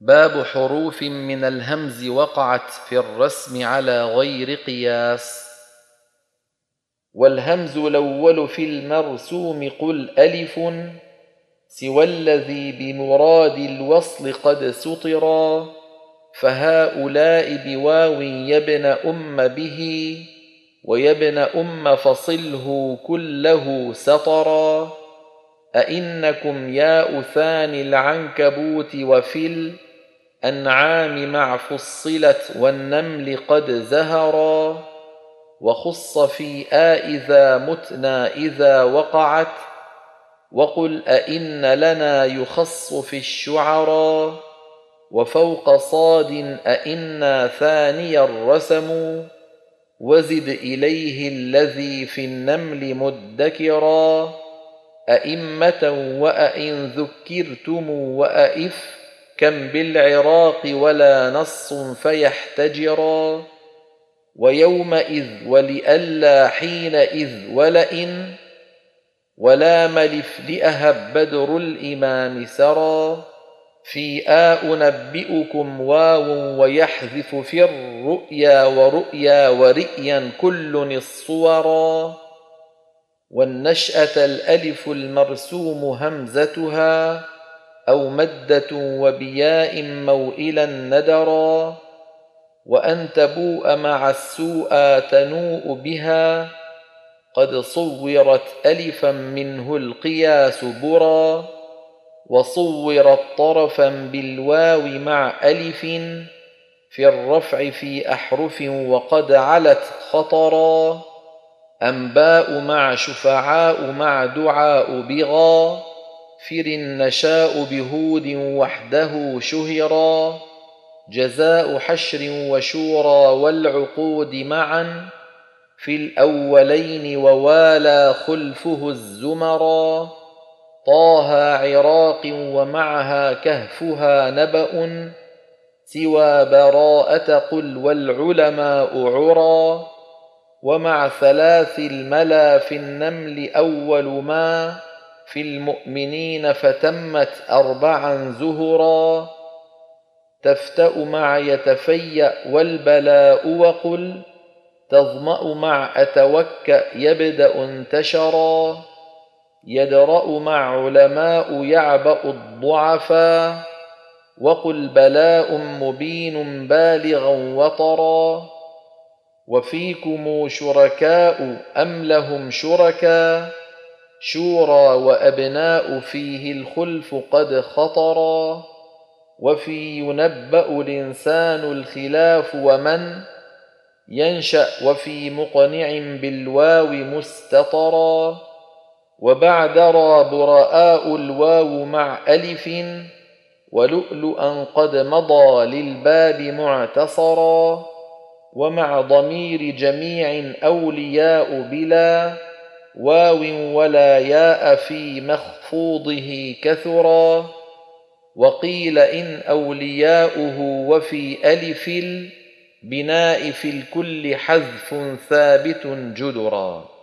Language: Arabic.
باب حروف من الهمز وقعت في الرسم على غير قياس. والهمز الأول في المرسوم قل ألف سوى الذي بمراد الوصل قد سطرا فهؤلاء بواو يبن أم به ويبن أم فصله كله سطرا أئنكم يا أثاني العنكبوت وفي الأنعام مع فصلت والنمل قد زهرا وخص في آ إذا متنا إذا وقعت وقل أئن لنا يخص في الشعرا وفوق صاد أئنا ثاني الرسم وزد إليه الذي في النمل مدكرا أئمة وأئن ذكرتم وأئف كم بالعراق ولا نص فيحتجرا ويومئذ ولئلا حينئذ ولئن ولا ملف لأهب بدر الإمام سرى في آ أنبئكم واو ويحذف في الرؤيا ورؤيا ورئيا كل الصورا. والنشأة الألف المرسوم همزتها. أو مدة وبياء موئلا ندرا وأن تبوء مع السوء تنوء بها قد صورت ألفا منه القياس برا وصورت طرفا بالواو مع ألف في الرفع في أحرف وقد علت خطرا أنباء مع شفعاء مع دعاء بغى فر النشاء بهود وحده شهرا جزاء حشر وشورى والعقود معا في الأولين ووالى خلفه الزمرا طه عراق ومعها كهفها نبأ سوى براءة قل والعلماء عرى ومع ثلاث الملا في النمل أول ما في المؤمنين فتمت أربعا زهرا تفتأ مع يتفيأ والبلاء وقل تظمأ مع أتوكأ يبدأ انتشرا يدرأ مع علماء يعبأ الضعفا وقل بلاء مبين بالغا وطرا وفيكم شركاء أم لهم شركا شورى وأبناء فيه الخلف قد خطرا وفي ينبأ الإنسان الخلاف ومن ينشأ وفي مقنع بالواو مستطرا وبعد را براء الواو مع ألف ولؤلؤا قد مضى للباب معتصرا ومع ضمير جميع أولياء بلا واو ولا ياء في مخفوضه كثرا وقيل إن أولياؤه وفي ألف البناء في الكل حذف ثابت جدرا.